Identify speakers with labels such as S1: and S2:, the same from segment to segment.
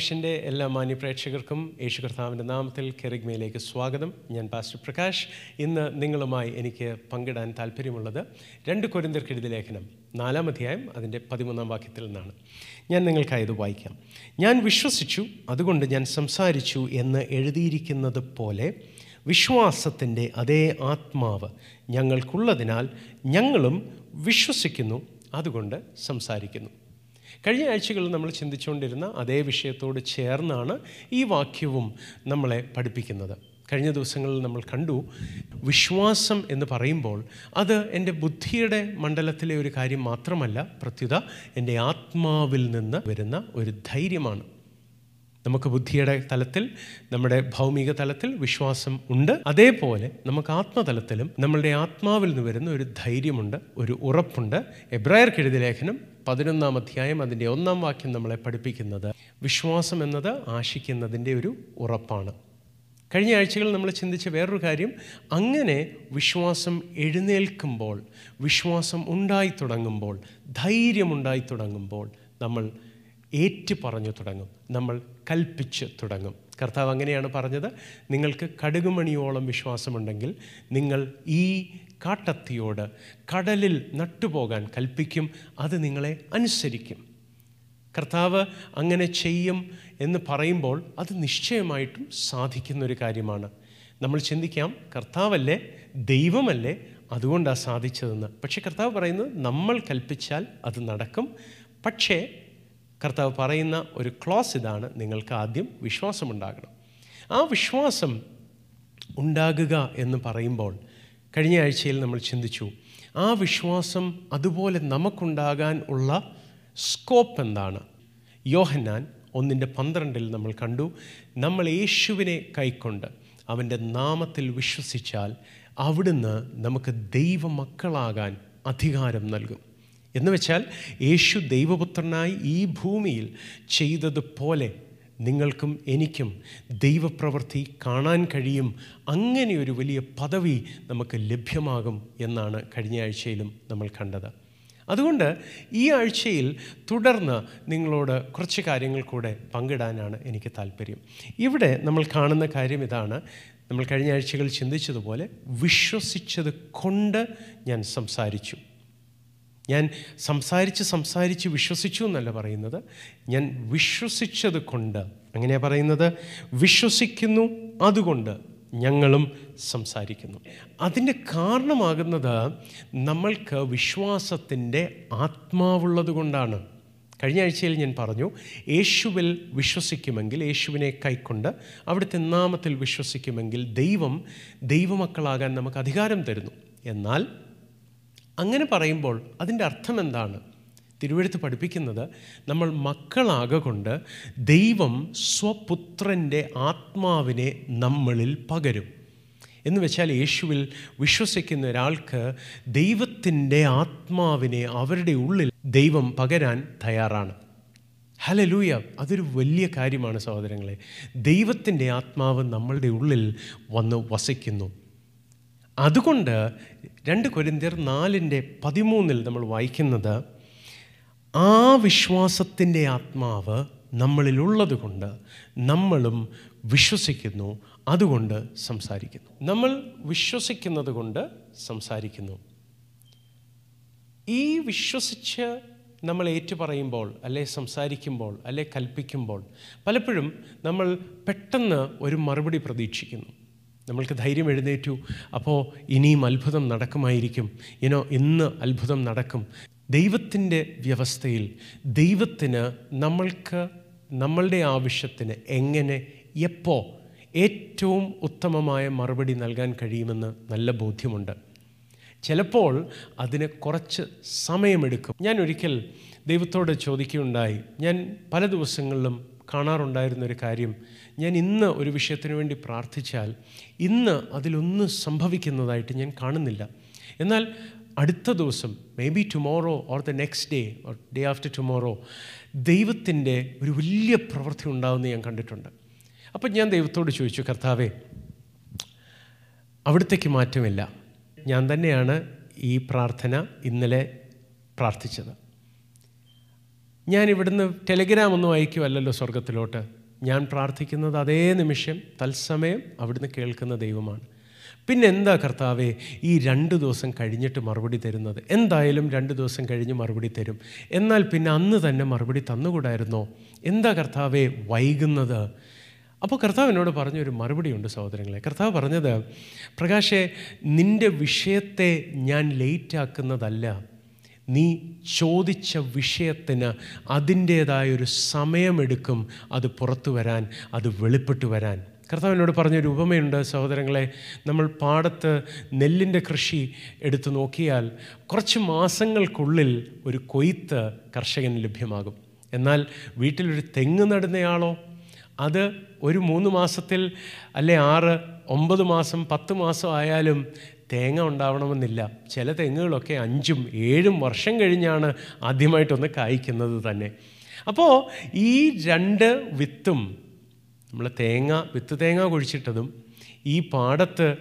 S1: വിഷന്റെ എല്ലാ മാന്യപ്രേക്ഷകർക്കും യേശു കർത്താവിന്റെ നാമത്തിൽ കെറിഗ്മയിലേക്ക് സ്വാഗതം. ഞാൻ പാസ്റ്റർ പ്രകാശ്. ഇന്ന് നിങ്ങളുമായി എനിക്ക് പങ്കിടാൻ താല്പര്യമുള്ളത് രണ്ട് കൊരിന്തർക്കെഴുതി ലേഖനം നാലാം അധ്യായം അതിന്റെ പതിമൂന്നാം വാക്യത്തിൽ നിന്നാണ്. ഞാൻ നിങ്ങൾക്കായി ഇത് വായിക്കാം. ഞാൻ വിശ്വസിച്ചു അതുകൊണ്ട് ഞാൻ സംസാരിച്ചു എന്ന് എഴുതിയിരിക്കുന്നത് പോലെ വിശ്വാസത്തിന്റെ അതേ ആത്മാവ് ഞങ്ങൾക്കുള്ളതിനാൽ ഞങ്ങളും വിശ്വസിക്കുന്നു അതുകൊണ്ട് സംസാരിക്കുന്നു. കഴിഞ്ഞ ആഴ്ചകളിൽ നമ്മൾ ചിന്തിച്ചുകൊണ്ടിരുന്ന അതേ വിഷയത്തോട് ചേർന്നാണ് ഈ വാക്യവും നമ്മളെ പഠിപ്പിക്കുന്നത്. കഴിഞ്ഞ ദിവസങ്ങളിൽ നമ്മൾ കണ്ടു വിശ്വാസം എന്ന് പറയുമ്പോൾ അത് എന്റെ ബുദ്ധിയുടെ മണ്ഡലത്തിലെ ഒരു കാര്യം മാത്രമല്ല പ്രത്യുത എന്റെ ആത്മാവിൽ നിന്ന് വരുന്ന ഒരു ധൈര്യമാണ്. നമുക്ക് ബുദ്ധിയുടെ തലത്തിൽ നമ്മുടെ ഭൗമിക തലത്തിൽ വിശ്വാസം ഉണ്ട്. അതേപോലെ നമുക്ക് ആത്മതലത്തിലും നമ്മളുടെ ആത്മാവിൽ നിന്ന് വരുന്ന ഒരു ധൈര്യമുണ്ട് ഒരു ഉറപ്പുണ്ട്. എബ്രായർ എഴുതിയ ലേഖനം പതിനൊന്നാം അധ്യായം അതിന്റെ ഒന്നാം വാക്യം നമ്മളെ പഠിപ്പിക്കുന്നത്. വിശ്വാസം എന്നത് ആശിക്കുന്നതിന്റെ ഒരു ഉറപ്പാണ്. കഴിഞ്ഞ ആഴ്ചകൾ നമ്മൾ ചിന്തിച്ച വേറൊരു കാര്യം. അങ്ങനെ വിശ്വാസം എഴുന്നേൽക്കുമ്പോൾ വിശ്വാസം ഉണ്ടായി തുടങ്ങുമ്പോൾ ധൈര്യമുണ്ടായി തുടങ്ങുമ്പോൾ നമ്മൾ ഏറ്റു പറഞ്ഞു തുടങ്ങും. നമ്മൾ കൽപ്പിച്ച് തുടങ്ങും. കർത്താവ് അങ്ങനെയാണ് പറഞ്ഞത്. നിങ്ങൾക്ക് കടുകുമണിയോളം വിശ്വാസമുണ്ടെങ്കിൽ നിങ്ങൾ ഈ കാട്ടത്തിയോട് കടലിൽ നട്ടുപോകാൻ കൽപ്പിക്കും അത് നിങ്ങളെ അനുസരിക്കും. കർത്താവ് അങ്ങനെ ചെയ്യും എന്ന് പറയുമ്പോൾ അത് നിശ്ചയമായിട്ടും സാധിക്കുന്നൊരു കാര്യമാണ്. നമ്മൾ ചിന്തിക്കാം കർത്താവല്ലേ ദൈവമല്ലേ അതുകൊണ്ടാണ് സാധിച്ചതെന്ന്. പക്ഷേ കർത്താവ് പറയുന്നത് നമ്മൾ കൽപ്പിച്ചാൽ അത് നടക്കും. പക്ഷേ കർത്താവ് പറയുന്ന ഒരു ക്ലോസ് ഇതാണ് നിങ്ങൾക്ക് ആദ്യം വിശ്വാസമുണ്ടാകണം. ആ വിശ്വാസം ഉണ്ടാകുക എന്ന് പറയുമ്പോൾ കഴിഞ്ഞ ആഴ്ചയിൽ നമ്മൾ ചിന്തിച്ചു ആ വിശ്വാസം അതുപോലെ നമുക്കുണ്ടാകാൻ ഉള്ള സ്കോപ്പ് എന്താണ്? യോഹന്നാൻ ഒന്നിന്റെ പന്ത്രണ്ടിൽ നമ്മൾ കണ്ടു നമ്മൾ യേശുവിനെ കൈക്കൊണ്ട് അവന്റെ നാമത്തിൽ വിശ്വസിച്ചാൽ അവിടുന്ന് നമുക്ക് ദൈവമക്കളാകാൻ അധികാരം നൽകും. എന്ന് വെച്ചാൽ യേശു ദൈവപുത്രനായി ഈ ഭൂമിയിൽ ചെയ്തതുപോലെ നിങ്ങൾക്കും എനിക്കും ദൈവപ്രവൃത്തി കാണാൻ കഴിയും. അങ്ങനെ ഒരു വലിയ പദവി നമുക്ക് ലഭ്യമാകും എന്നാണ് കഴിഞ്ഞ ആഴ്ചയിലും നമ്മൾ കണ്ടത്. അതുകൊണ്ട് ഈ ആഴ്ചയിൽ തുടർന്ന് നിങ്ങളോട് കുറച്ച് കാര്യങ്ങൾ കൂടെ പങ്കിടാനാണ് എനിക്ക് താല്പര്യം. ഇവിടെ നമ്മൾ കാണുന്ന കാര്യം ഇതാണ്. നമ്മൾ കഴിഞ്ഞ ആഴ്ചകൾ ചിന്തിച്ചതുപോലെ വിശ്വസിച്ചത് കൊണ്ട് ഞാൻ സംസാരിച്ചു. ഞാൻ സംസാരിച്ച് സംസാരിച്ച് വിശ്വസിച്ചു എന്നല്ല പറയുന്നത്. ഞാൻ വിശ്വസിച്ചത് കൊണ്ട്. അങ്ങനെയാണ് പറയുന്നത്? വിശ്വസിക്കുന്നു അതുകൊണ്ട് ഞങ്ങളും സംസാരിക്കുന്നു. അതിന്റെ കാരണമാകുന്നത് നമ്മൾക്ക് വിശ്വാസത്തിന്റെ ആത്മാവുള്ളത് കൊണ്ടാണ്. കഴിഞ്ഞ ആഴ്ചയിൽ ഞാൻ പറഞ്ഞു യേശുവിൽ വിശ്വസിക്കുമെങ്കിൽ യേശുവിനെ കൈക്കൊണ്ട് അവിടുത്തെ നാമത്തിൽ വിശ്വസിക്കുമെങ്കിൽ ദൈവം ദൈവമക്കളാകാൻ നമുക്ക് അധികാരം തരുന്നു. എന്നാൽ അങ്ങനെ പറയുമ്പോൾ അതിന്റെ അർത്ഥം എന്താണ്? തിരുവഴുത്ത് പഠിപ്പിക്കുന്നത് നമ്മൾ മക്കളാകൊണ്ട് ദൈവം സ്വപുത്രന്റെ ആത്മാവിനെ നമ്മളിൽ പകരും. എന്ന് വെച്ചാൽ യേശുവിൽ വിശ്വസിക്കുന്ന ഒരാൾക്ക് ദൈവത്തിന്റെ ആത്മാവിനെ അവരുടെ ഉള്ളിൽ ദൈവം പകരാൻ തയ്യാറാണ്. ഹലലൂയ അതൊരു വലിയ കാര്യമാണ് സഹോദരങ്ങളെ. ദൈവത്തിന്റെ ആത്മാവ് നമ്മളുടെ ഉള്ളിൽ വന്ന് വസിക്കുന്നു. അതുകൊണ്ട് രണ്ട് കൊരിന്തിയർ നാലിന്റെ പതിമൂന്നിൽ നമ്മൾ വായിക്കുന്നത് ആ വിശ്വാസത്തിന്റെ ആത്മാവ് നമ്മളിലുള്ളത് കൊണ്ട് നമ്മളും വിശ്വസിക്കുന്നു അതുകൊണ്ട് സംസാരിക്കുന്നു. നമ്മൾ വിശ്വസിക്കുന്നത് കൊണ്ട് സംസാരിക്കുന്നു. ഈ വിശ്വസിച്ച് നമ്മൾ ഏറ്റുപറയുമ്പോൾ അല്ലെ സംസാരിക്കുമ്പോൾ അല്ലെ കൽപ്പിക്കുമ്പോൾ പലപ്പോഴും നമ്മൾ പെട്ടെന്ന് ഒരു മറുപടി പ്രതീക്ഷിക്കുന്നു. നമ്മൾക്ക് ധൈര്യം എഴുന്നേറ്റു. അപ്പോൾ ഇനിയും അത്ഭുതം നടക്കുമായിരിക്കും. ഇനോ ഇന്ന് അത്ഭുതം നടക്കും. ദൈവത്തിന്റെ വ്യവസ്ഥയിൽ ദൈവത്തിന് നമ്മൾക്ക് നമ്മളുടെ ആവശ്യത്തിന് എങ്ങനെ എപ്പോൾ ഏറ്റവും ഉത്തമമായ മറുപടി നൽകാൻ കഴിയുമെന്ന് നല്ല ബോധ്യമുണ്ട്. ചിലപ്പോൾ അതിന് കുറച്ച് സമയമെടുക്കും. ഞാൻ ഒരിക്കൽ ദൈവത്തോട് ചോദിക്കുകയുണ്ടായി. ഞാൻ പല ദിവസങ്ങളിലും കാണാറുണ്ടായിരുന്ന ഒരു കാര്യം. ഞാൻ ഇന്ന് ഒരു വിഷയത്തിന് വേണ്ടി പ്രാർത്ഥിച്ചാൽ ഇന്ന് അതിലൊന്നും സംഭവിക്കുന്നതായിട്ട് ഞാൻ കാണുന്നില്ല. എന്നാൽ അടുത്ത ദിവസം may be tomorrow or the next day or day after tomorrow ദൈവത്തിന്റെ ഒരു വലിയ പ്രവൃത്തി ഉണ്ടാകുന്ന ഞാൻ കണ്ടിട്ടുണ്ട്. അപ്പം ഞാൻ ദൈവത്തോട് ചോദിച്ചു കർത്താവേ അവിടത്തേക്ക് മാറ്റമില്ല. ഞാൻ തന്നെയാണ് ഈ പ്രാർത്ഥന ഇന്നലെ പ്രാർത്ഥിച്ചത്. ഞാൻ ഇവിടുന്ന് ടെലിഗ്രാം ഒന്നും അയക്കുമല്ലല്ലോ സ്വർഗത്തിലോട്ട് ഞാൻ പ്രാർത്ഥിക്കുന്നത് അതേ നിമിഷം തത്സമയം അവിടുന്ന് കേൾക്കുന്ന ദൈവമാണ്. പിന്നെ എന്താ കർത്താവേ ഈ രണ്ട് ദിവസം കഴിഞ്ഞിട്ട് മറുപടി തരുന്നത്? എന്തായാലും രണ്ട് ദിവസം കഴിഞ്ഞ് മറുപടി തരും. എന്നാൽ പിന്നെ അന്ന് തന്നെ മറുപടി തന്നുകൂടായിരുന്നോ? എന്താ കർത്താവേ വൈകുന്നത്? അപ്പോൾ കർത്താവ് എന്നോട് പറഞ്ഞൊരു മറുപടിയുണ്ട് സഹോദരങ്ങളെ. കർത്താവ് പറഞ്ഞത് പ്രകാശേ നിന്റെ വിഷയത്തെ ഞാൻ ലേറ്റാക്കുന്നതല്ല നീ ചോദിച്ച വിഷയത്തിന് അതിന്റേതായൊരു സമയമെടുക്കും അത് പുറത്തു വരാൻ അത് വെളിപ്പെട്ടു വരാൻ. കർത്താവിനോട് പറഞ്ഞൊരു ഉപമയുണ്ട് സഹോദരങ്ങളെ നമ്മൾ പാടത്ത് നെല്ലിന്റെ കൃഷി എടുത്തു നോക്കിയാൽ കുറച്ച് മാസങ്ങൾക്കുള്ളിൽ ഒരു കൊയ്ത്ത് കർഷകന് ലഭ്യമാകും. എന്നാൽ വീട്ടിലൊരു തെങ്ങ് നടുന്നയാളോ? അത് ഒരു മൂന്ന് മാസത്തിൽ അല്ലെ ആറ് ഒമ്പത് മാസം പത്ത് മാസം ആയാലും തേങ്ങ ഉണ്ടാവണമെന്നില്ല. ചില തെങ്ങുകളൊക്കെ അഞ്ചും ഏഴും വർഷം കഴിഞ്ഞാണ് ആദ്യമായിട്ടൊന്ന് കായ്ക്കുന്നത് തന്നെ. അപ്പോൾ ഈ രണ്ട് വിത്തും നമ്മൾ തേങ്ങ വിത്ത് തേങ്ങ കുഴിച്ചിട്ടതും ഈ പാടത്ത്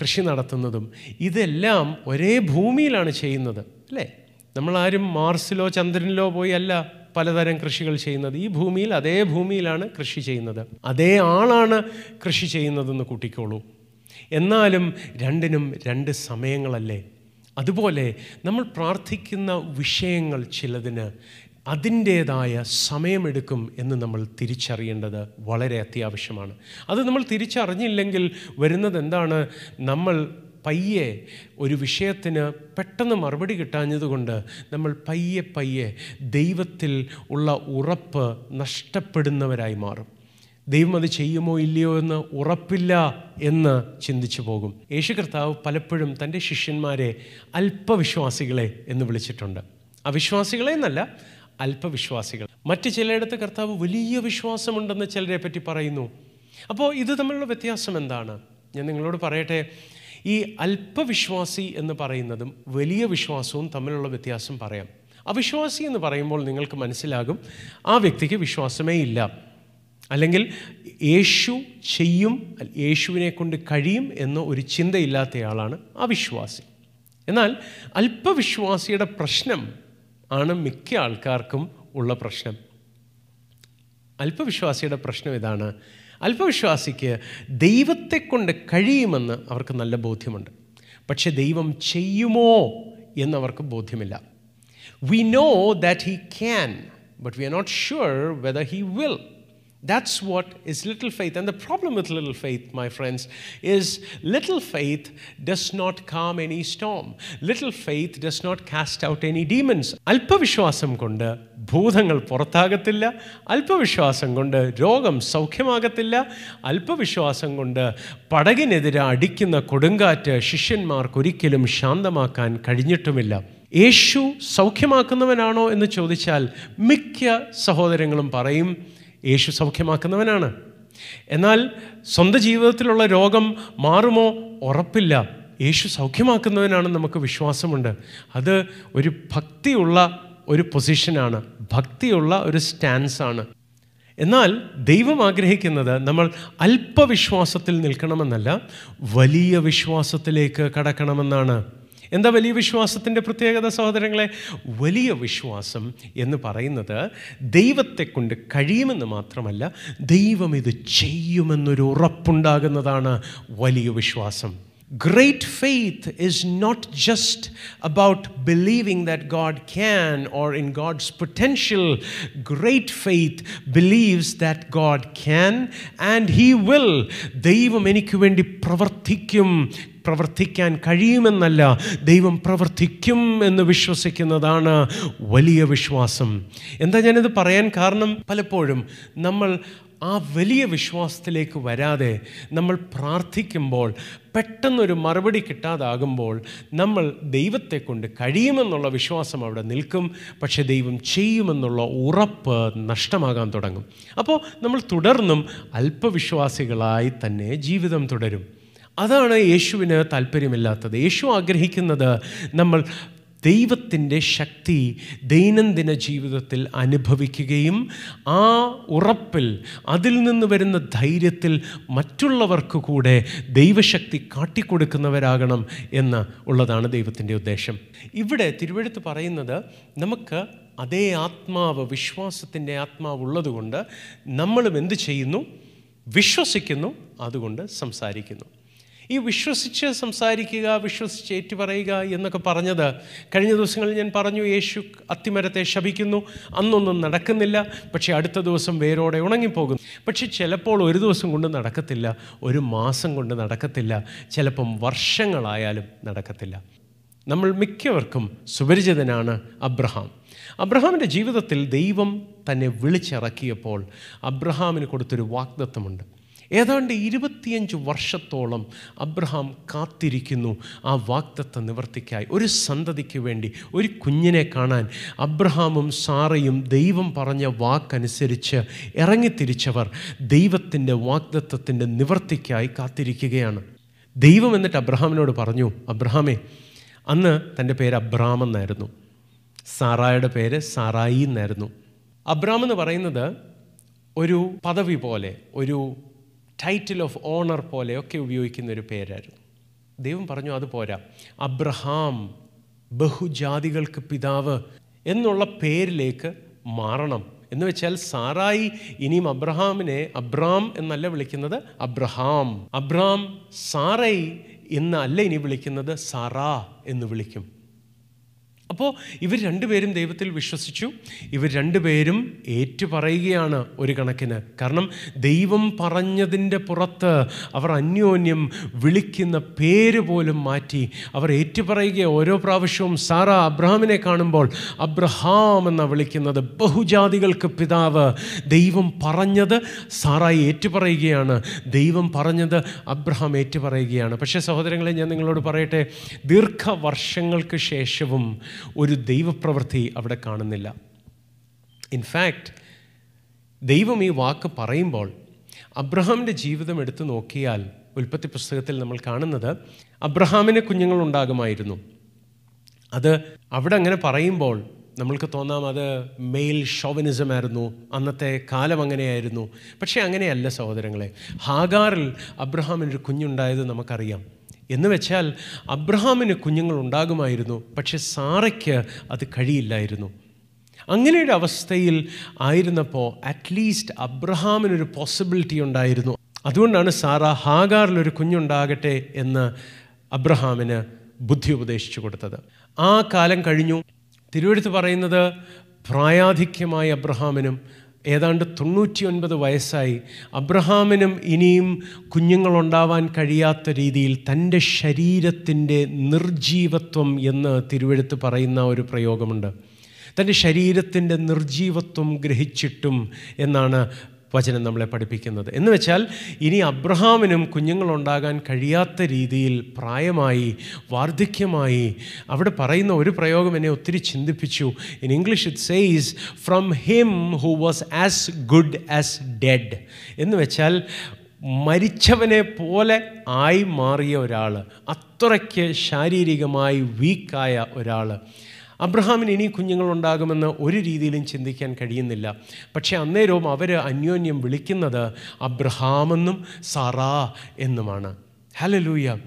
S1: കൃഷി നടത്തുന്നതും ഇതെല്ലാം ഒരേ ഭൂമിയിലാണ് ചെയ്യുന്നത് അല്ലേ? നമ്മളാരും മാർസിലോ ചന്ദ്രനിലോ പോയി അല്ല പലതരം കൃഷികൾ ചെയ്യുന്നത്. ഈ ഭൂമിയിൽ അതേ ഭൂമിയിലാണ് കൃഷി ചെയ്യുന്നത്. അതേ ആളാണ് കൃഷി ചെയ്യുന്നതെന്ന് കൂട്ടിക്കോളൂ. എന്നാലും രണ്ടിനും രണ്ട് സമയങ്ങളല്ലേ? അതുപോലെ നമ്മൾ പ്രാർത്ഥിക്കുന്ന വിഷയങ്ങൾ ചിലതിന് അതിന്റേതായ സമയമെടുക്കും എന്ന് നമ്മൾ തിരിച്ചറിയേണ്ടത് വളരെ അത്യാവശ്യമാണ്. അത് നമ്മൾ തിരിച്ചറിഞ്ഞില്ലെങ്കിൽ വരുന്നത് എന്താണ്? നമ്മൾ പയ്യെ ഒരു വിഷയത്തിന് പെട്ടെന്ന് മറുപടി കിട്ടാഞ്ഞതുകൊണ്ട് നമ്മൾ പയ്യെ പയ്യെ ദൈവത്തിൽ ഉള്ള ഉറപ്പ് നഷ്ടപ്പെടുന്നവരായി മാറും. ദൈവം അത് ചെയ്യുമോ ഇല്ലയോ എന്ന് ഉറപ്പില്ല എന്ന് ചിന്തിച്ചു പോകും. യേശു കർത്താവ് പലപ്പോഴും തന്റെ ശിഷ്യന്മാരെ അല്പവിശ്വാസികളെ എന്ന് വിളിച്ചിട്ടുണ്ട്. അവിശ്വാസികളെ എന്നല്ല അല്പവിശ്വാസികൾ. മറ്റ് ചിലയിടത്ത് കർത്താവ് വലിയ വിശ്വാസമുണ്ടെന്ന് ചിലരെ പറ്റി പറയുന്നു. അപ്പോൾ ഇത് തമ്മിലുള്ള വ്യത്യാസം എന്താണ്? ഞാൻ നിങ്ങളോട് പറയട്ടെ ഈ അല്പവിശ്വാസി എന്ന് പറയുന്നതും വലിയ വിശ്വാസവും തമ്മിലുള്ള വ്യത്യാസം പറയാം. അവിശ്വാസി എന്ന് പറയുമ്പോൾ നിങ്ങൾക്ക് മനസ്സിലാകും ആ വ്യക്തിക്ക് വിശ്വാസമേ ഇല്ല. അല്ലെങ്കിൽ യേശു ചെയ്യും യേശുവിനെ കൊണ്ട് കഴിയും എന്ന ഒരു ചിന്തയില്ലാത്തയാളാണ് അവിശ്വാസി എന്നാൽ അല്പവിശ്വാസിയുടെ പ്രശ്നം ആണ് മിക്ക ആൾക്കാർക്കും ഉള്ള പ്രശ്നം. അല്പവിശ്വാസിയുടെ പ്രശ്നം ഇതാണ്. അല്പവിശ്വാസിക്ക് ദൈവത്തെ കൊണ്ട് കഴിയുമെന്ന് അവർക്ക് നല്ല ബോധ്യമുണ്ട്. പക്ഷെ ദൈവം ചെയ്യുമോ എന്നവർക്ക് ബോധ്യമില്ല. We know that he can but we are not sure whether he will That's what is little faith. And the problem with little faith, my friends, is little faith does not calm any storm. Little faith does not cast out any demons. അല്പവിശ്വാസം കൊണ്ട് ഭൂതങ്ങൾ പുറത്താകത്തില്ല അല്പവിശ്വാസം കൊണ്ട് രോഗം സൗഖ്യമാകത്തില്ല അല്പവിശ്വാസം കൊണ്ട് പടകിനെതിരെ അടിക്കുന്ന കൊടുങ്കാറ്റ് ശിഷ്യന്മാർക്ക് ഒരിക്കലും ശാന്തമാക്കാൻ കഴിഞ്ഞിട്ടുമില്ല യേശു സൗഖ്യമാക്കുന്നവനാണോ എന്ന് ചോദിച്ചാൽ മിക്ക സഹോദരങ്ങളും പറയും യേശു സൗഖ്യമാക്കുന്നവനാണ്. എന്നാൽ സ്വന്തം ജീവിതത്തിലുള്ള രോഗം മാറുമോ? ഉറപ്പില്ല. യേശു സൗഖ്യമാക്കുന്നവനാണ് നമുക്ക് വിശ്വാസമുണ്ട്. അത് ഒരു ഭക്തിയുള്ള ഒരു പൊസിഷനാണ്. ഭക്തിയുള്ള ഒരു സ്റ്റാൻസാണ്. എന്നാൽ ദൈവം ആഗ്രഹിക്കുന്നത് നമ്മൾ അല്പവിശ്വാസത്തിൽ നിൽക്കണമെന്നല്ല വലിയ വിശ്വാസത്തിലേക്ക് കടക്കണമെന്നാണ്. എന്താ വലിയ വിശ്വാസത്തിന്റെ പ്രത്യേകത സഹോദരങ്ങളെ? വലിയ വിശ്വാസം എന്ന് പറയുന്നത് ദൈവത്തെ കൊണ്ട് കഴിയുമെന്ന് മാത്രമല്ല ദൈവം ഇത് ചെയ്യുമെന്നൊരു ഉറപ്പുണ്ടാകുന്നതാണ് വലിയ വിശ്വാസം. Great faith is not just about believing that God can or in God's potential. Great faith believes that God can and He will. ദൈവം എനിക്ക് വേണ്ടി പ്രവർത്തിക്കും പ്രവർത്തിക്കാൻ കഴിയുമെന്നല്ല ദൈവം പ്രവർത്തിക്കും എന്ന് വിശ്വസിക്കുന്നതാണ് വലിയ വിശ്വാസം എന്താ ഞാനിത് പറയാൻ കാരണം പലപ്പോഴും നമ്മൾ ആ വലിയ വിശ്വാസത്തിലേക്ക് വരാതെ നമ്മൾ പ്രാർത്ഥിക്കുമ്പോൾ പെട്ടെന്നൊരു മറുപടി കിട്ടാതാകുമ്പോൾ നമ്മൾ ദൈവത്തെ കൊണ്ട് കഴിയുമെന്നുള്ള വിശ്വാസം അവിടെ നിൽക്കും. പക്ഷേ ദൈവം ചെയ്യുമെന്നുള്ള ഉറപ്പ് നഷ്ടമാകാൻ തുടങ്ങും. അപ്പോൾ നമ്മൾ തുടർന്നും അല്പവിശ്വാസികളായി തന്നെ ജീവിതം തുടരും. അതാണ് യേശുവിന് താല്പര്യമില്ലാത്തത്. യേശു ആഗ്രഹിക്കുന്നത് നമ്മൾ ദൈവത്തിന്റെ ശക്തി ദൈനംദിന ജീവിതത്തിൽ അനുഭവിക്കുകയും ആ ഉറപ്പിൽ അതിൽ നിന്ന് വരുന്ന ധൈര്യത്തിൽ മറ്റുള്ളവർക്ക് കൂടെ ദൈവശക്തി കാട്ടിക്കൊടുക്കുന്നവരാകണം എന്ന് ഉള്ളതാണ് ദൈവത്തിന്റെ ഉദ്ദേശം. ഇവിടെ തിരുവഴുത്ത് പറയുന്നത് നമുക്ക് അതേ ആത്മാവ് വിശ്വാസത്തിന്റെ ആത്മാവ് ഉള്ളതുകൊണ്ട് നമ്മളും എന്ത് ചെയ്യുന്നു? വിശ്വസിക്കുന്നു അതുകൊണ്ട് സംസാരിക്കുന്നു. ഈ വിശ്വസിച്ച് സംസാരിക്കുക വിശ്വസിച്ച് ഏറ്റുപറയുക എന്നൊക്കെ പറഞ്ഞത് കഴിഞ്ഞ ദിവസങ്ങളിൽ ഞാൻ പറഞ്ഞു യേശു അത്തിമരത്തെ ശപിക്കുന്നു അന്നൊന്നും നടക്കുന്നില്ല പക്ഷേ അടുത്ത ദിവസം വേരോടെ ഉണങ്ങിപ്പോകും പക്ഷേ ചിലപ്പോൾ ഒരു ദിവസം കൊണ്ട് നടക്കത്തില്ല ഒരു മാസം കൊണ്ട് നടക്കത്തില്ല ചിലപ്പം വർഷങ്ങളായാലും നടക്കത്തില്ല. നമ്മൾ മിക്കവർക്കും സുപരിചിതനാണ് അബ്രഹാം. അബ്രഹാമിന്റെ ജീവിതത്തിൽ ദൈവം തന്നെ വിളിച്ചിറക്കിയപ്പോൾ അബ്രഹാമിന് കൊടുത്തൊരു വാഗ്ദത്വമുണ്ട് ഏതാണ്ട് ഇരുപത്തിയഞ്ച് വർഷത്തോളം അബ്രഹാം കാത്തിരിക്കുന്നു ആ വാക്തത്വ നിവർത്തിക്കായി. ഒരു സന്തതിക്ക് വേണ്ടി ഒരു കുഞ്ഞിനെ കാണാൻ അബ്രഹാമും സാറയും ദൈവം പറഞ്ഞ വാക്കനുസരിച്ച് ഇറങ്ങിത്തിരിച്ചവർ ദൈവത്തിന്റെ വാഗ്ദത്വത്തിന്റെ നിവർത്തിക്കായി കാത്തിരിക്കുകയാണ്. ദൈവം എന്നിട്ട് അബ്രഹാമിനോട് പറഞ്ഞു അബ്രഹാമേ അന്ന് തന്റെ പേര് അബ്രഹാം എന്നായിരുന്നു. സാറായുടെ പേര് സാറായി എന്നായിരുന്നു. അബ്രഹാം എന്ന് പറയുന്നത് ഒരു പദവി പോലെ ഒരു ടൈറ്റിൽ ഓഫ് ഓണർ പോലെയൊക്കെ ഉപയോഗിക്കുന്ന ഒരു പേരായിരുന്നു. ദൈവം പറഞ്ഞു അത് പോരാ. അബ്രഹാം ബഹുജാതികൾക്ക് പിതാവ് എന്നുള്ള പേരിലേക്ക് മാറണം. എന്ന് വെച്ചാൽ സാറായി ഇനിയും അബ്രഹാമിനെ അബ്രാം എന്നല്ല വിളിക്കുന്നത് അബ്രഹാം. അബ്രാം സാറൈ എന്നല്ല ഇനി വിളിക്കുന്നത് സാറാ എന്ന് വിളിക്കും. അപ്പോൾ ഇവർ രണ്ടുപേരും ദൈവത്തിൽ വിശ്വസിച്ചു. ഇവർ രണ്ടുപേരും ഏറ്റുപറയുകയാണ് ഒരു കണക്കിന്. കാരണം ദൈവം പറഞ്ഞതിന്റെ പുറത്ത് അവർ അന്യോന്യം വിളിക്കുന്ന പേര് പോലും മാറ്റി അവർ ഏറ്റുപറയുക ഓരോ പ്രാവശ്യവും സാറ അബ്രഹാമിനെ കാണുമ്പോൾ അബ്രഹാം എന്നാണ് വിളിക്കുന്നത്. ബഹുജാതികൾക്ക് പിതാവ് ദൈവം പറഞ്ഞത് സാറായി ഏറ്റുപറയുകയാണ്. ദൈവം പറഞ്ഞത് അബ്രഹാം ഏറ്റുപറയുകയാണ്. പക്ഷേ സഹോദരങ്ങളെ ഞാൻ നിങ്ങളോട് പറയട്ടെ ദീർഘവർഷങ്ങൾക്ക് ശേഷവും ഒരു ദൈവപ്രവൃത്തി അവിടെ കാണുന്നില്ല. ഇൻഫാക്റ്റ് ദൈവം ഈ വാക്ക് പറയുമ്പോൾ അബ്രഹാമിന്റെ ജീവിതം എടുത്തു നോക്കിയാൽ ഉൽപ്പത്തി പുസ്തകത്തിൽ നമ്മൾ കാണുന്നത് അബ്രഹാമിന് കുഞ്ഞുങ്ങൾ ഉണ്ടാകുമായിരുന്നു അത് അവിടെ അങ്ങനെ പറയുമ്പോൾ നമ്മൾക്ക് തോന്നാം അത് മെയിൽ ഷോവനിസം ആയിരുന്നു അന്നത്തെ കാലം അങ്ങനെയായിരുന്നു. പക്ഷേ അങ്ങനെയല്ല സഹോദരങ്ങളെ. ഹാഗാറിൽ അബ്രഹാമിനൊരു കുഞ്ഞുണ്ടായത് നമുക്കറിയാം. എന്ന് വെച്ചാൽ അബ്രഹാമിന് കുഞ്ഞുങ്ങൾ ഉണ്ടാകുമായിരുന്നു പക്ഷെ സാറയ്ക്ക് അത് കഴിയില്ലായിരുന്നു. അങ്ങനെയൊരു അവസ്ഥയിൽ ആയിരുന്നപ്പോൾ അറ്റ്ലീസ്റ്റ് അബ്രഹാമിനൊരു പോസിബിലിറ്റി ഉണ്ടായിരുന്നു. അതുകൊണ്ടാണ് സാറ ഹാഗാറിലൊരു കുഞ്ഞുണ്ടാകട്ടെ എന്ന് അബ്രഹാമിന് ബുദ്ധി ഉപദേശിച്ചു കൊടുത്തത്. ആ കാലം കഴിഞ്ഞു. തിരുവെടുത്ത് പറയുന്നത് പ്രായാധിക്യമായ അബ്രഹാമിനും ഏതാണ്ട് തൊണ്ണൂറ്റി ഒൻപത് വയസ്സായി. അബ്രഹാമിനും ഇനിയും കുഞ്ഞുങ്ങളുണ്ടാവാൻ കഴിയാത്ത രീതിയിൽ തന്റെ ശരീരത്തിന്റെ നിർജീവത്വം എന്ന് തിരുവെടുത്ത് പറയുന്ന ഒരു പ്രയോഗമുണ്ട്. തന്റെ ശരീരത്തിന്റെ നിർജീവത്വം ഗ്രഹിച്ചിട്ടും എന്നാണ് വചനം നമ്മളെ പഠിപ്പിക്കുന്നത്. എന്ന് വെച്ചാൽ ഇനി അബ്രഹാമിനും കുഞ്ഞുങ്ങളുണ്ടാകാൻ കഴിയാത്ത രീതിയിൽ പ്രായമായി വാർദ്ധക്യമായി അവിടെ പറയുന്ന ഒരു പ്രയോഗം എന്നെ ഒത്തിരി ചിന്തിപ്പിച്ചു. In English it says from him who was as good as dead എന്ന് വെച്ചാൽ മരിച്ചവനെ പോലെ ആയി മാറിയ ഒരാൾ അത്രയ്ക്ക് ശാരീരികമായി വീക്കായ ഒരാൾ അബ്രഹാമിന് ഇനി കുഞ്ഞുങ്ങളുണ്ടാകുമെന്ന് ഒരു രീതിയിലും ചിന്തിക്കാൻ കഴിയുന്നില്ല. പക്ഷേ അന്നേരവും അവർ അന്യോന്യം വിളിക്കുന്നത് അബ്രഹാമെന്നും സറാ എന്നുമാണ്. ഹലലൂയ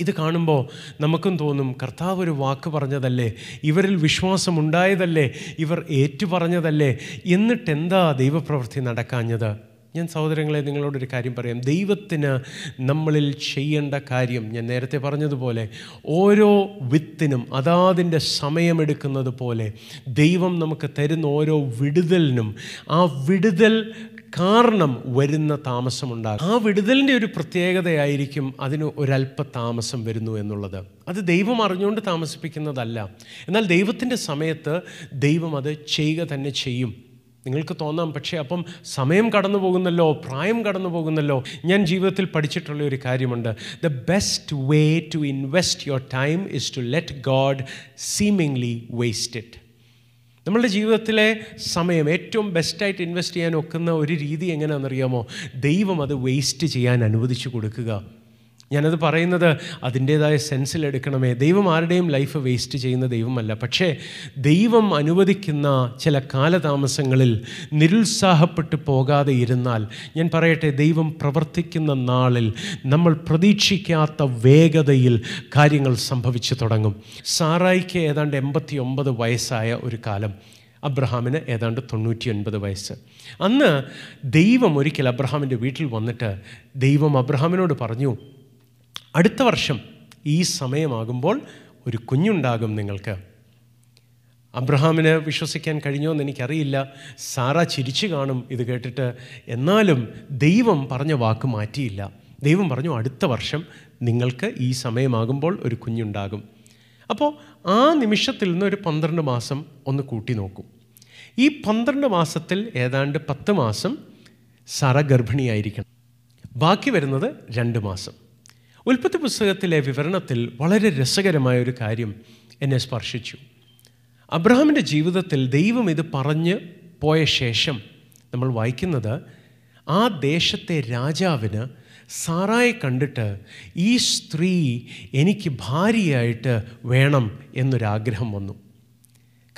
S1: ഇത് കാണുമ്പോൾ നമുക്കും തോന്നും കർത്താവ് ഒരു വാക്ക് പറഞ്ഞതല്ലേ? ഇവരിൽ വിശ്വാസമുണ്ടായതല്ലേ? ഇവർ ഏറ്റുപറഞ്ഞതല്ലേ? എന്നിട്ടെന്താ ദൈവപ്രവൃത്തി നടക്കാഞ്ഞത്? ഞാൻ സഹോദരങ്ങളെ നിങ്ങളോടൊരു കാര്യം പറയാം. ദൈവത്തിന് നമ്മളിൽ ചെയ്യേണ്ട കാര്യം ഞാൻ നേരത്തെ പറഞ്ഞതുപോലെ ഓരോ വിത്തിനും അതാതിന്റെ സമയമെടുക്കുന്നത് പോലെ ദൈവം നമുക്ക് തരുന്ന ഓരോ വിടുതലിനും ആ വിടുതൽ കാരണം വരുന്ന താമസമുണ്ടാകും ആ വിടുതലിന്റെ ഒരു പ്രത്യേകതയായിരിക്കും അതിന് ഒരല്പ താമസം വരുന്നു എന്നുള്ളത്. അത് ദൈവം അറിഞ്ഞുകൊണ്ട് താമസിപ്പിക്കുന്നതല്ല. എന്നാൽ ദൈവത്തിന്റെ സമയത്ത് ദൈവം അത് ചെയ്യുക തന്നെ ചെയ്യും. നിങ്ങൾക്ക് തോന്നാം പക്ഷേ അപ്പം സമയം കടന്നു പോകുന്നല്ലോ പ്രായം കടന്നു പോകുന്നല്ലോ ഞാൻ ജീവിതത്തിൽ പഠിച്ചിട്ടുള്ള ഒരു കാര്യമുണ്ട്. The best way to invest your time is to let God seemingly waste it നമ്മളുടെ ജീവിതത്തിലെ സമയം ഏറ്റവും ബെസ്റ്റായിട്ട് ഇൻവെസ്റ്റ് ചെയ്യാൻ ഒക്കുന്ന ഒരു രീതി എങ്ങനെയാണെന്നറിയാമോ? ദൈവം അത് വേസ്റ്റ് ചെയ്യാൻ അനുവദിച്ചു കൊടുക്കുക. ഞാനത് പറയുന്നത് അതിന്റേതായ സെൻസിലെടുക്കണമേ ദൈവം ആരുടെയും ലൈഫ് വേസ്റ്റ് ചെയ്യുന്ന ദൈവമല്ല. പക്ഷേ ദൈവം അനുവദിക്കുന്ന ചില കാലതാമസങ്ങളിൽ നിരുത്സാഹപ്പെട്ടു പോകാതെ ഇരുന്നാൽ ഞാൻ പറയട്ടെ ദൈവം പ്രവർത്തിക്കുന്ന നാളിൽ നമ്മൾ പ്രതീക്ഷിക്കാത്ത വേഗതയിൽ കാര്യങ്ങൾ സംഭവിച്ചു തുടങ്ങും. സാറായിക്ക് ഏതാണ്ട് എൺപത്തി ഒമ്പത് വയസ്സായ ഒരു കാലം. അബ്രഹാമിന് ഏതാണ്ട് തൊണ്ണൂറ്റി ഒൻപത് വയസ്സ്. അന്ന് ദൈവം ഒരിക്കൽ അബ്രഹാമിന്റെ വീട്ടിൽ വന്നിട്ട് ദൈവം അബ്രഹാമിനോട് പറഞ്ഞു അടുത്ത വർഷം ഈ സമയമാകുമ്പോൾ ഒരു കുഞ്ഞുണ്ടാകും നിങ്ങൾക്ക്. അബ്രഹാമിന് വിശ്വസിക്കാൻ കഴിഞ്ഞോ എന്ന് എനിക്കറിയില്ല. സാറ ചിരിച്ചു കാണും ഇത് കേട്ടിട്ട്. എന്നാലും ദൈവം പറഞ്ഞ വാക്ക് മാറ്റിയില്ല. ദൈവം പറഞ്ഞു അടുത്ത വർഷം നിങ്ങൾക്ക് ഈ സമയമാകുമ്പോൾ ഒരു കുഞ്ഞുണ്ടാകും. അപ്പോൾ ആ നിമിഷത്തിൽ നിന്ന് ഒരു പന്ത്രണ്ട് മാസം ഒന്ന് കൂട്ടി നോക്കും. ഈ പന്ത്രണ്ട് മാസത്തിൽ ഏതാണ്ട് പത്ത് മാസം സാറ ഗർഭിണിയായിരിക്കണം. ബാക്കി വരുന്നത് രണ്ട് മാസം. ഉൽപ്പത്തി പുസ്തകത്തിലെ വിവരണത്തിൽ വളരെ രസകരമായ ഒരു കാര്യം എന്നെ സ്പർശിച്ചു. അബ്രഹാമിന്റെ ജീവിതത്തിൽ ദൈവം ഇത് പറഞ്ഞ് പോയ ശേഷം നമ്മൾ വായിക്കുന്നത് ആ ദേശത്തെ രാജാവിന് സാറായെ കണ്ടിട്ട് ഈ സ്ത്രീ എനിക്ക് ഭാര്യയായിട്ട് വേണം എന്നൊരാഗ്രഹം വന്നു.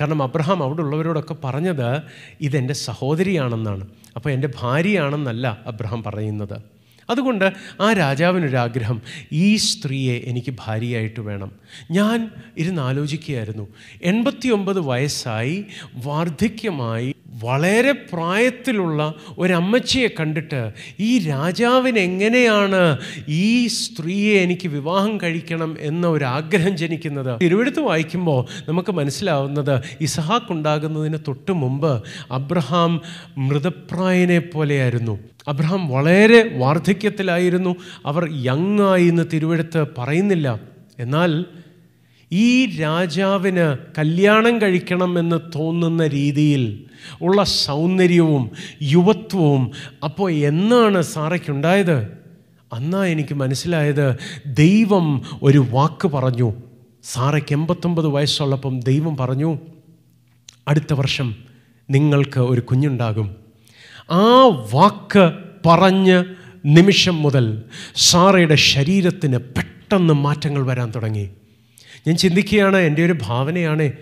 S1: കാരണം അബ്രഹാം അവിടെ ഉള്ളവരോടൊക്കെ പറഞ്ഞത് ഇതെന്റെ സഹോദരിയാണെന്നാണ്. അപ്പോൾ എന്റെ ഭാര്യയാണെന്നല്ല അബ്രഹാം പറയുന്നത്. അതുകൊണ്ട് ആ രാജാവിനൊരാഗ്രഹം ഈ സ്ത്രീയെ എനിക്ക് ഭാര്യയായിട്ട് വേണം. ഞാൻ ഇരുന്ന് ആലോചിക്കുകയായിരുന്നു. എൺപത്തിയൊമ്പത് വയസ്സായി വാർദ്ധക്യമായി വളരെ പ്രായത്തിലുള്ള ഒരമ്മച്ചിയെ കണ്ടിട്ട് ഈ രാജാവിന് എങ്ങനെയാണ് ഈ സ്ത്രീയെ എനിക്ക് വിവാഹം കഴിക്കണം എന്ന ഒരു ആഗ്രഹം ജനിക്കുന്നത്? തിരുവെടുത്ത് വായിക്കുമ്പോൾ നമുക്ക് മനസ്സിലാവുന്നത് ഇസഹാക്ക് ഉണ്ടാകുന്നതിന് തൊട്ട് മുമ്പ് അബ്രഹാം മൃതപ്രായനെ പോലെയായിരുന്നു. അബ്രഹാം വളരെ വാർദ്ധക്യത്തിലായിരുന്നു. അവർ യങ്ങായി എന്ന് തിരുവെടുത്ത് പറയുന്നില്ല. എന്നാൽ ഈ രാജാവിന് കല്യാണം കഴിക്കണമെന്ന് തോന്നുന്ന രീതിയിൽ ഉള്ള സൗന്ദര്യവും യുവത്വവും അപ്പോൾ എന്നാണ് സാറയ്ക്കുണ്ടായത്? അന്നാ എനിക്ക് മനസ്സിലായത് ദൈവം ഒരു വാക്ക് പറഞ്ഞു. സാറയ്ക്ക് എൺപത്തൊമ്പത് വയസ്സുള്ളപ്പം ദൈവം പറഞ്ഞു അടുത്ത വർഷം നിങ്ങൾക്ക് ഒരു കുഞ്ഞുണ്ടാകും. ആ വാക്ക് പറഞ്ഞ് നിമിഷം മുതൽ സാറയുടെ ശരീരത്തിന് പെട്ടെന്ന് മാറ്റങ്ങൾ വരാൻ തുടങ്ങി. ഞാൻ ചിന്തിക്കുകയാണ് എന്റെ ഒരു ഭാവനയാണ്.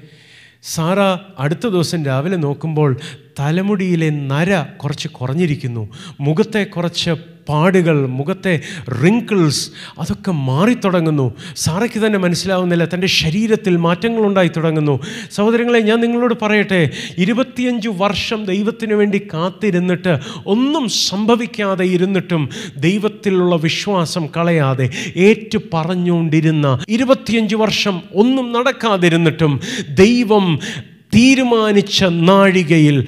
S1: സാറ അടുത്ത ദിവസം രാവിലെ നോക്കുമ്പോൾ തലമുടിയിലെ നര കുറച്ച് കുറഞ്ഞിരിക്കുന്നു. മുഖത്തെ കുറച്ച് പാടുകൾ മുഖത്തെ റിങ്കിൾസ് അതൊക്കെ മാറിത്തുടങ്ങുന്നു. സാറയ്ക്ക് തന്നെ മനസ്സിലാവുന്നില്ല തന്റെ ശരീരത്തിൽ മാറ്റങ്ങളുണ്ടായി തുടങ്ങുന്നു. സഹോദരങ്ങളെ ഞാൻ നിങ്ങളോട് പറയട്ടെ ഇരുപത്തിയഞ്ച് വർഷം ദൈവത്തിന് വേണ്ടി കാത്തിരുന്നിട്ട് ഒന്നും സംഭവിക്കാതെ ഇരുന്നിട്ടും ദൈവത്തിലുള്ള വിശ്വാസം കളയാതെ ഏറ്റു പറഞ്ഞുകൊണ്ടിരുന്ന ഇരുപത്തിയഞ്ച് വർഷം ഒന്നും നടക്കാതിരുന്നിട്ടും ദൈവം തീരുമാനിച്ച നാഴികയിൽ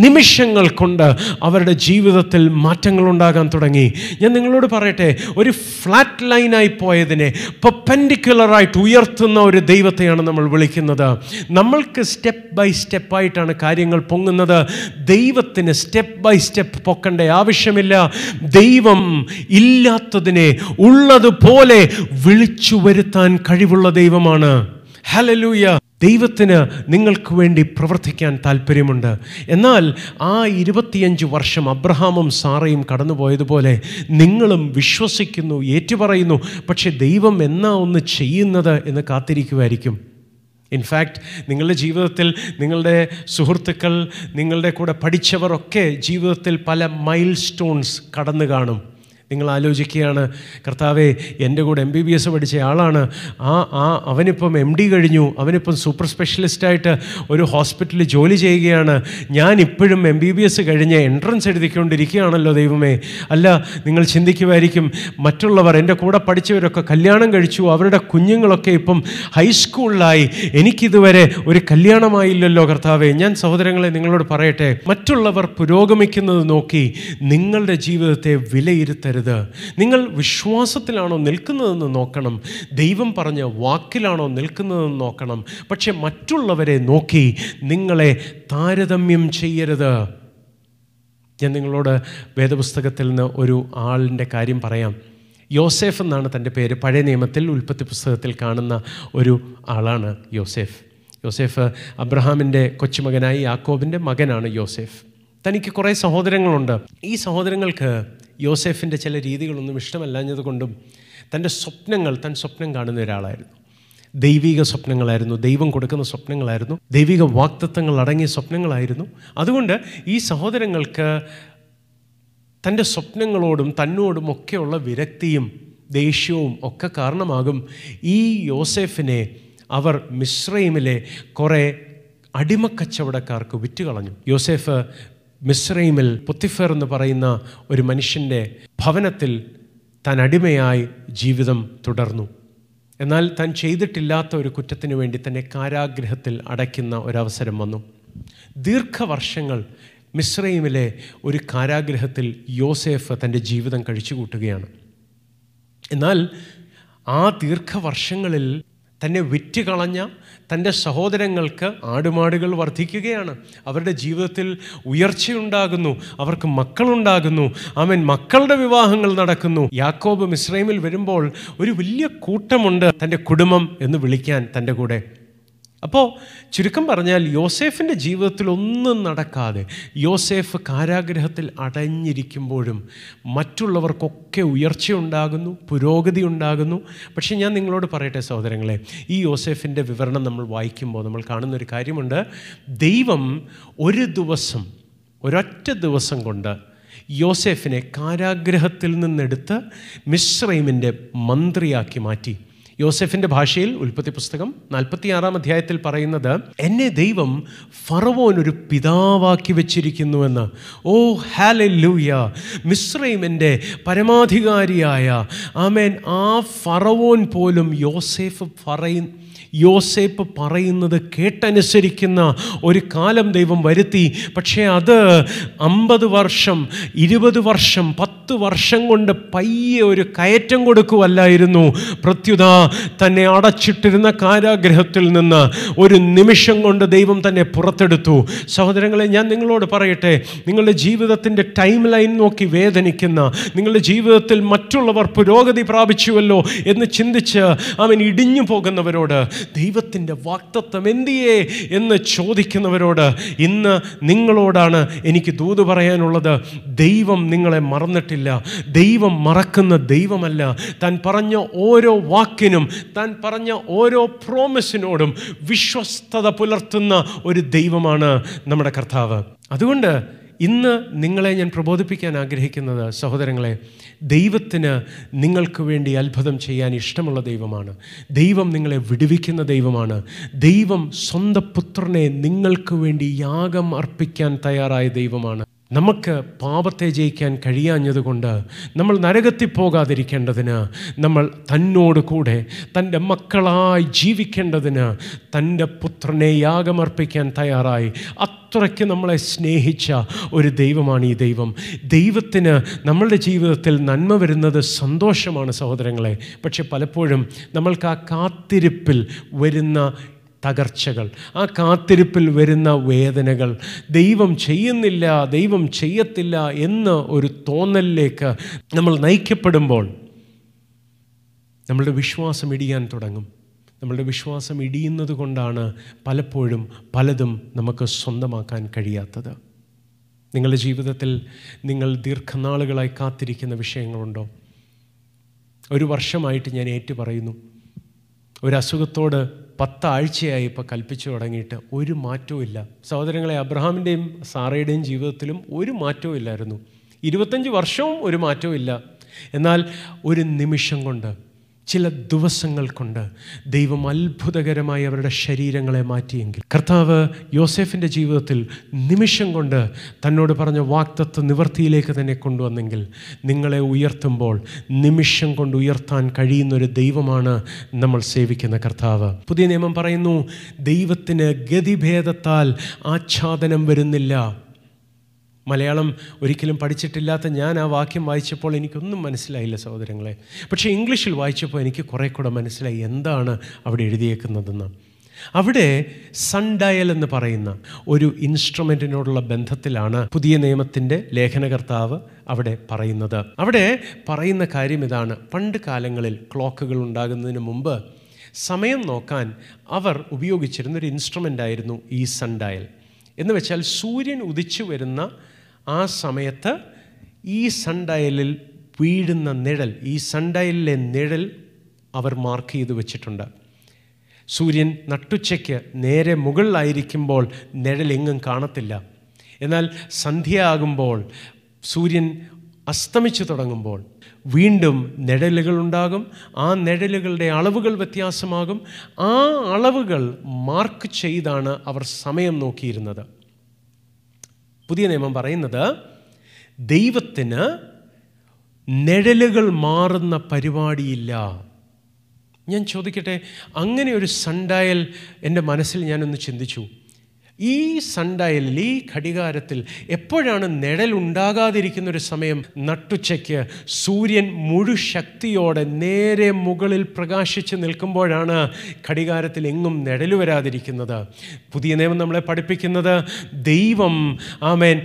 S1: നിമിഷങ്ങൾ കൊണ്ട് അവരുടെ ജീവിതത്തിൽ മാറ്റങ്ങൾ ഉണ്ടാകാൻ തുടങ്ങി. ഞാൻ നിങ്ങളോട് പറയട്ടെ ഒരു ഫ്ലാറ്റ് ലൈനായി പോയതിനെ പെൻഡിക്കുലറായിട്ട് ഉയർത്തുന്ന ഒരു ദൈവത്തെയാണ് നമ്മൾ വിളിക്കുന്നത്. നമ്മൾക്ക് സ്റ്റെപ്പ് ബൈ സ്റ്റെപ്പായിട്ടാണ് കാര്യങ്ങൾ പൊങ്ങുന്നത്. ദൈവത്തിന് സ്റ്റെപ്പ് ബൈ സ്റ്റെപ്പ് പൊക്കേണ്ട ആവശ്യമില്ല. ദൈവം ഇല്ലാത്തതിനെ ഉള്ളതുപോലെ വിളിച്ചു വരുത്താൻ കഴിവുള്ള ദൈവമാണ്. ഹലലൂയ ദൈവത്തിന് നിങ്ങൾക്ക് വേണ്ടി പ്രവർത്തിക്കാൻ താല്പര്യമുണ്ട്. എന്നാൽ ആ ഇരുപത്തിയഞ്ച് വർഷം അബ്രഹാമും സാറയും കടന്നുപോയതുപോലെ നിങ്ങളും വിശ്വസിക്കുന്നു ഏറ്റുപറയുന്നു. പക്ഷേ ദൈവം എന്നാ ഒന്ന് ചെയ്യുന്നത് എന്ന് കാത്തിരിക്കുമായിരിക്കും ഇൻഫാക്റ്റ് നിങ്ങളുടെ ജീവിതത്തിൽ നിങ്ങളുടെ സുഹൃത്തുക്കൾ നിങ്ങളുടെ കൂടെ പഠിച്ചവരൊക്കെ ജീവിതത്തിൽ പല മൈൽ സ്റ്റോൺസ് കടന്നു കാണും. നിങ്ങൾ ആലോചിക്കുകയാണ് കർത്താവെ എന്റെ കൂടെ എം ബി ബി എസ് പഠിച്ച ആളാണ്. ആ ആ അവനിപ്പം എം ഡി കഴിഞ്ഞു. അവനിപ്പം സൂപ്പർ സ്പെഷ്യലിസ്റ്റായിട്ട് ഒരു ഹോസ്പിറ്റലിൽ ജോലി ചെയ്യുകയാണ്. ഞാൻ ഇപ്പോഴും എം ബി ബി എസ് കഴിഞ്ഞ് എൻട്രൻസ് എഴുതിക്കൊണ്ടിരിക്കുകയാണല്ലോ ദൈവമേ. അല്ല നിങ്ങൾ ചിന്തിക്കുമായിരിക്കും മറ്റുള്ളവർ എന്റെ കൂടെ പഠിച്ചവരൊക്കെ കല്യാണം കഴിച്ചു. അവരുടെ കുഞ്ഞുങ്ങളൊക്കെ ഇപ്പം ഹൈസ്കൂളിലായി എനിക്കിതുവരെ ഒരു കല്യാണമായില്ലല്ലോ കർത്താവെ. ഞാൻ സഹോദരങ്ങളെ നിങ്ങളോട് പറയട്ടെ. മറ്റുള്ളവർ പുരോഗമിക്കുന്നത് നോക്കി നിങ്ങളുടെ ജീവിതത്തെ വിലയിരുത്തരുത്. നിങ്ങൾ വിശ്വാസത്തിലാണോ നിൽക്കുന്നതെന്ന് നോക്കണം. ദൈവം പറഞ്ഞ വാക്കിലാണോ നിൽക്കുന്നതെന്ന് നോക്കണം. പക്ഷെ മറ്റുള്ളവരെ നോക്കി നിങ്ങളെ താരതമ്യം ചെയ്യരുത്. ഞാൻ നിങ്ങളോട് വേദപുസ്തകത്തിൽ നിന്ന് ഒരു ആളിന്റെ കാര്യം പറയാം. യോസേഫ് എന്നാണ് തന്റെ പേര്. പഴയ നിയമത്തിൽ ഉൽപ്പത്തി പുസ്തകത്തിൽ കാണുന്ന ഒരു ആളാണ് യോസേഫ്. യോസേഫ് അബ്രഹാമിന്റെ കൊച്ചുമകനായി യാക്കോബിന്റെ മകനാണ് യോസേഫ്. തനിക്ക് കുറേ സഹോദരങ്ങളുണ്ട്. ഈ സഹോദരങ്ങൾക്ക് യോസേഫിന്റെ ചില രീതികളൊന്നും ഇഷ്ടമല്ലാഞ്ഞതുകൊണ്ടും തന്റെ സ്വപ്നങ്ങൾ തൻ സ്വപ്നം കാണുന്ന ഒരാളായിരുന്നു. ദൈവിക സ്വപ്നങ്ങളായിരുന്നു ദൈവം കൊടുക്കുന്ന സ്വപ്നങ്ങളായിരുന്നു ദൈവിക വാക്തത്വങ്ങൾ അടങ്ങിയ സ്വപ്നങ്ങളായിരുന്നു. അതുകൊണ്ട് ഈ സഹോദരങ്ങൾക്ക് തന്റെ സ്വപ്നങ്ങളോടും തന്നോടും ഒക്കെയുള്ള വിരക്തിയും ദേഷ്യവും ഒക്കെ കാരണമാകും ഈ യോസെഫിനെ അവർ മിശ്രൈമിലെ കുറേ അടിമക്കച്ചവടക്കാർക്ക് വിറ്റുകളഞ്ഞു. യോസേഫ് മിസ്രൈമിൽ പൊത്തിഫർ എന്ന് പറയുന്ന ഒരു മനുഷ്യന്റെ ഭവനത്തിൽ താൻ അടിമയായി ജീവിതം തുടർന്നു. എന്നാൽ താൻ ചെയ്തിട്ടില്ലാത്ത ഒരു കുറ്റത്തിന് വേണ്ടി തന്നെ കാരാഗ്രഹത്തിൽ അടയ്ക്കുന്ന ഒരവസരം വന്നു. ദീർഘവർഷങ്ങൾ മിസ്രൈമിലെ ഒരു കാരാഗ്രഹത്തിൽ യോസേഫ് തന്റെ ജീവിതം കഴിച്ചു കൂട്ടുകയാണ് എന്നാൽ ആ ദീർഘവർഷങ്ങളിൽ തന്നെ വിറ്റ് കളഞ്ഞ തന്റെ സഹോദരങ്ങൾക്ക് ആടുമാടുകൾ വർദ്ധിക്കുകയാണ്. അവരുടെ ജീവിതത്തിൽ ഉയർച്ചയുണ്ടാകുന്നു. അവർക്ക് മക്കളുണ്ടാകുന്നു. അവൻ മക്കളുടെ വിവാഹങ്ങൾ നടക്കുന്നു. യാക്കോബ് മിസ്രൈമിൽ വരുമ്പോൾ ഒരു വലിയ കൂട്ടമുണ്ട് തന്റെ കുടുംബം എന്ന് വിളിക്കാൻ തന്റെ കൂടെ. അപ്പോൾ ചുരുക്കം പറഞ്ഞാൽ യോസേഫിന്റെ ജീവിതത്തിൽ ഒന്നും നടക്കാതെ യോസേഫ് കാരാഗ്രഹത്തിൽ അടഞ്ഞിരിക്കുമ്പോഴും മറ്റുള്ളവർക്കൊക്കെ ഉയർച്ചയുണ്ടാകുന്നു പുരോഗതി ഉണ്ടാകുന്നു പക്ഷേ ഞാൻ നിങ്ങളോട് പറയട്ടെ സഹോദരങ്ങളെ ഈ യോസേഫിന്റെ വിവരണം നമ്മൾ വായിക്കുമ്പോൾ നമ്മൾ കാണുന്ന ഒരു കാര്യമുണ്ട്. ദൈവം ഒരു ദിവസം ഒരൊറ്റ ദിവസം കൊണ്ട് യോസേഫിനെ കാരാഗ്രഹത്തിൽ നിന്നെടുത്ത് മിശ്രൈമിന്റെ മന്ത്രിയാക്കി മാറ്റി. യോസെഫിന്റെ ഭാഷയിൽ ഉൽപ്പത്തി പുസ്തകം നാൽപ്പത്തിയാറാം അധ്യായത്തിൽ പറയുന്നത് എന്നെ ദൈവം ഫറവോൻ ഒരു പിതാവാക്കി വെച്ചിരിക്കുന്നുവെന്ന് ഓ ഹാലെ ലൂയ മിശ്രൈമിന്റെ പരമാധികാരിയായ. ആമേൻ. ആ ഫറവോൻ പോലും യോസെഫ് പറയ യോസേപ്പ് പറയുന്നത് കേട്ടനുസരിക്കുന്ന ഒരു കാലം ദൈവം വരുത്തി. പക്ഷേ അത് അമ്പത് വർഷം ഇരുപത് വർഷം പത്ത് വർഷം കൊണ്ട് പയ്യെ ഒരു കയറ്റം കൊടുക്കുവല്ലായിരുന്നു. പ്രത്യുത തന്നെ അടച്ചിട്ടിരുന്ന കാരാഗ്രഹത്തിൽ നിന്ന് ഒരു നിമിഷം കൊണ്ട് ദൈവം തന്നെ പുറത്തെടുത്തു. സഹോദരങ്ങളെ ഞാൻ നിങ്ങളോട് പറയട്ടെ നിങ്ങളുടെ ജീവിതത്തിന്റെ ടൈം ലൈൻ നോക്കി വേദനിക്കുന്ന നിങ്ങളുടെ ജീവിതത്തിൽ മറ്റുള്ളവർ പുരോഗതി പ്രാപിച്ചുവല്ലോ എന്ന് ചിന്തിച്ച് അവൻ ഇടിഞ്ഞു പോകുന്നവരോട് ദൈവത്തിന്റെ വാക്തത്വം എന്തിയേ എന്ന് ചോദിക്കുന്നവരോട് ഇന്ന് നിങ്ങളോടാണ് എനിക്ക് ദൂത് പറയാനുള്ളത്. ദൈവം നിങ്ങളെ മറന്നിട്ടില്ല. ദൈവം മറക്കുന്ന ദൈവമല്ല. താൻ പറഞ്ഞ ഓരോ വാക്കിനും താൻ പറഞ്ഞ ഓരോ പ്രോമിസിനോടും വിശ്വസ്തത പുലർത്തുന്ന ഒരു ദൈവമാണ് നമ്മുടെ കർത്താവ്. അതുകൊണ്ട് ഇന്ന് നിങ്ങളെ ഞാൻ പ്രബോധിപ്പിക്കാൻ ആഗ്രഹിക്കുന്നത് സഹോദരങ്ങളെ ദൈവത്തിന് നിങ്ങൾക്ക് വേണ്ടി അത്ഭുതം ചെയ്യാൻ ഇഷ്ടമുള്ള ദൈവമാണ്. ദൈവം നിങ്ങളെ വിടുവിക്കുന്ന ദൈവമാണ്. ദൈവം സ്വന്തം പുത്രനെ നിങ്ങൾക്ക് വേണ്ടി യാഗം അർപ്പിക്കാൻ തയ്യാറായ ദൈവമാണ്. നമുക്ക് പാപത്തെ ജയിക്കാൻ കഴിയാഞ്ഞതുകൊണ്ട് നമ്മൾ നരകത്തിൽ പോകാതിരിക്കേണ്ടതിന് നമ്മൾ തന്നോട് കൂടെ തന്റെ മക്കളായി ജീവിക്കേണ്ടതിന് തന്റെ പുത്രനെ യാഗമർപ്പിക്കാൻ തയ്യാറായി. അത്രയ്ക്ക് നമ്മളെ സ്നേഹിച്ച ഒരു ദൈവമാണ് ഈ ദൈവം. ദൈവത്തിന് നമ്മളുടെ ജീവിതത്തിൽ നന്മ വരുന്നത് സന്തോഷമാണ് സഹോദരങ്ങളെ. പക്ഷെ പലപ്പോഴും നമ്മൾക്ക് ആ കാത്തിരിപ്പിൽ വരുന്ന തകർച്ചകൾ ആ കാത്തിരിപ്പിൽ വരുന്ന വേദനകൾ ദൈവം ചെയ്യുന്നില്ല ദൈവം ചെയ്യത്തില്ല എന്ന ഒരു തോന്നലിലേക്ക് നമ്മൾ നയിക്കപ്പെടുമ്പോൾ നമ്മളുടെ വിശ്വാസം ഇടിയാൻ തുടങ്ങും. നമ്മളുടെ വിശ്വാസം ഇടിയുന്നത് കൊണ്ടാണ് പലപ്പോഴും പലതും നമുക്ക് സ്വന്തമാക്കാൻ കഴിയാത്തത്. നിങ്ങളുടെ ജീവിതത്തിൽ നിങ്ങൾ ദീർഘനാളുകളായി കാത്തിരിക്കുന്ന വിഷയങ്ങളുണ്ടോ? ഒരു വർഷമായിട്ട് ഞാൻ ഏറ്റു പറയുന്നു. ഒരു അസുഖത്തോട് പത്താഴ്ചയായി ഇപ്പോൾ കൽപ്പിച്ചു തുടങ്ങിയിട്ട് ഒരു മാറ്റവും ഇല്ല. സഹോദരങ്ങളെ അബ്രഹാമിന്റെയും സാറയുടെയും ജീവിതത്തിലും ഒരു മാറ്റവും ഇല്ലായിരുന്നു. ഇരുപത്തഞ്ച് വർഷവും ഒരു മാറ്റവും ഇല്ല. എന്നാൽ ഒരു നിമിഷം കൊണ്ട് ചില ദിവസങ്ങൾ കൊണ്ട് ദൈവം അത്ഭുതകരമായി അവരുടെ ശരീരങ്ങളെ മാറ്റിയെങ്കിൽ. കർത്താവ് യോസെഫിന്റെ ജീവിതത്തിൽ നിമിഷം കൊണ്ട് തന്നോട് പറഞ്ഞ വാക്തത്വ നിവൃത്തിയിലേക്ക് തന്നെ കൊണ്ടുവന്നെങ്കിൽ നിങ്ങളെ ഉയർത്തുമ്പോൾ നിമിഷം കൊണ്ട് ഉയർത്താൻ കഴിയുന്ന ഒരു ദൈവമാണ് നമ്മൾ സേവിക്കുന്ന കർത്താവ്. പുതിയ നിയമം പറയുന്നു ദൈവത്തിന് ഗതിഭേദത്താൽ ആച്ഛാദനം വരുന്നില്ല. മലയാളം ഒരിക്കലും പഠിച്ചിട്ടില്ലാത്ത ഞാൻ ആ വാക്യം വായിച്ചപ്പോൾ എനിക്കൊന്നും മനസ്സിലായില്ല സഹോദരങ്ങളെ. പക്ഷേ ഇംഗ്ലീഷിൽ വായിച്ചപ്പോൾ എനിക്ക് കുറേ കൂടെ മനസ്സിലായി എന്താണ് അവിടെ എഴുതിയേക്കുന്നതെന്ന്. അവിടെ സൺഡയൽ എന്ന് പറയുന്ന ഒരു ഇൻസ്ട്രുമെന്റിനോടുള്ള ബന്ധത്തിലാണ് പുതിയ നിയമത്തിന്റെ ലേഖനകർത്താവ് അവിടെ പറയുന്നത്. അവിടെ പറയുന്ന കാര്യം ഇതാണ്. പണ്ട് കാലങ്ങളിൽ ക്ലോക്കുകൾ ഉണ്ടാകുന്നതിന് മുമ്പ് സമയം നോക്കാൻ അവർ ഉപയോഗിച്ചിരുന്ന ഒരു ഇൻസ്ട്രുമെന്റ് ആയിരുന്നു ഈ സൺഡയൽ എന്ന് വെച്ചാൽ സൂര്യൻ ഉദിച്ചു വരുന്ന ആ സമയത്ത് ഈ സൺഡയലിൽ വീഴുന്ന നിഴൽ ഈ സൺഡയലിലെ നിഴൽ അവർ മാർക്ക് ചെയ്ത് വെച്ചിട്ടുണ്ട്. സൂര്യൻ നട്ടുച്ചയ്ക്ക് നേരെ മുകളിലായിരിക്കുമ്പോൾ നിഴൽ എങ്ങും കാണത്തില്ല. എന്നാൽ സന്ധ്യയാകുമ്പോൾ സൂര്യൻ അസ്തമിച്ചു തുടങ്ങുമ്പോൾ വീണ്ടും നിഴലുകൾ ഉണ്ടാകും. ആ നിഴലുകളുടെ അളവുകൾ വ്യത്യാസമാകും. ആ അളവുകൾ മാർക്ക് ചെയ്താണ് അവർ സമയം നോക്കിയിരുന്നത്. പുതിയ നിയമം പറയുന്നത് ദൈവത്തിന് നിഴലുകൾ മാറുന്ന പരിപാടിയില്ല. ഞാൻ ചോദിക്കട്ടെ അങ്ങനെ ഒരു സൺഡയൽ എന്റെ മനസ്സിൽ ഞാനൊന്ന് ചിന്തിച്ചു. ഈ സൺഡയലിൽ ഈ ഘടികാരത്തിൽ എപ്പോഴാണ് നിഴലുണ്ടാകാതിരിക്കുന്നൊരു സമയം? നട്ടുച്ചയ്ക്ക് സൂര്യൻ മുഴുശക്തിയോടെ നേരെ മുകളിൽ പ്രകാശിച്ച് നിൽക്കുമ്പോഴാണ് ഘടികാരത്തിൽ എങ്ങും നിഴൽ വരാതിരിക്കുന്നത്. പുതിയ നിയമം നമ്മളെ പഠിപ്പിക്കുന്നത് ദൈവം ആമേൻ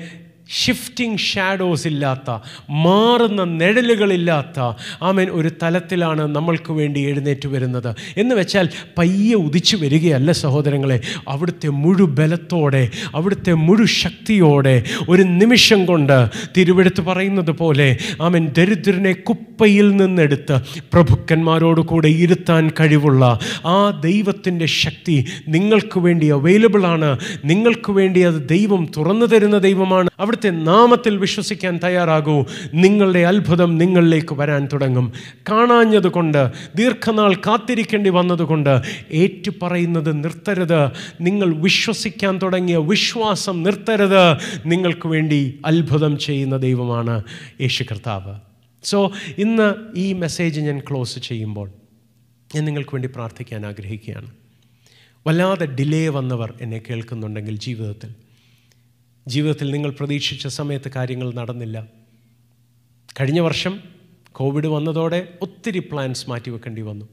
S1: ഷിഫ്റ്റിംഗ് ഷാഡോസ് ഇല്ലാത്ത മാറുന്ന നിഴലുകളില്ലാത്ത ആമേൻ ഒരു തലത്തിലാണ് നമ്മൾക്ക് വേണ്ടി എഴുന്നേറ്റ് വരുന്നത്. എന്ന് വെച്ചാൽ പയ്യെ ഉദിച്ചു വരികയല്ല സഹോദരങ്ങളെ. അവിടുത്തെ മുഴു ബലത്തോടെ അവിടുത്തെ മുഴു ശക്തിയോടെ ഒരു നിമിഷം കൊണ്ട് തിരുവെടുത്ത് പറയുന്നത് പോലെ ആമൻ ദരിദ്രനെ കുപ്പയിൽ നിന്നെടുത്ത് പ്രഭുക്കന്മാരോട് കൂടെ ഇരുത്താൻ കഴിവുള്ള ആ ദൈവത്തിന്റെ ശക്തി നിങ്ങൾക്ക് വേണ്ടി അവൈലബിൾ ആണ്. നിങ്ങൾക്ക് വേണ്ടി അത് ദൈവം തുറന്നു തരുന്ന ദൈവമാണ്. അവിടുത്തെ നാമത്തിൽ വിശ്വസിക്കാൻ തയ്യാറാകൂ. നിങ്ങളുടെ അത്ഭുതം നിങ്ങളിലേക്ക് വരാൻ തുടങ്ങും. കാണാഞ്ഞതുകൊണ്ട് ദീർഘനാൾ കാത്തിരിക്കേണ്ടി വന്നതുകൊണ്ട് ഏറ്റുപറയുന്നത് നിർത്തരുത്. നിങ്ങൾ വിശ്വസിക്കാൻ തുടങ്ങിയ വിശ്വാസം നിർത്തരുത്. നിങ്ങൾക്ക് വേണ്ടി അത്ഭുതം ചെയ്യുന്ന ദൈവമാണ് യേശു കർത്താവ്. സോ ഇന്ന് ഈ മെസ്സേജ് ഞാൻ ക്ലോസ് ചെയ്യുമ്പോൾ ഞാൻ നിങ്ങൾക്ക് വേണ്ടി പ്രാർത്ഥിക്കാൻ ആഗ്രഹിക്കുകയാണ്. വല്ലാതെ ഡിലേ വന്നവർ എന്നെ കേൾക്കുന്നുണ്ടെങ്കിൽ ജീവിതത്തിൽ ജീവിതത്തിൽ നിങ്ങൾ പ്രതീക്ഷിച്ച സമയത്ത് കാര്യങ്ങൾ നടന്നില്ല. കഴിഞ്ഞ വർഷം കോവിഡ് വന്നതോടെ ഒത്തിരി പ്ലാൻസ് മാറ്റിവെക്കേണ്ടി വന്നു.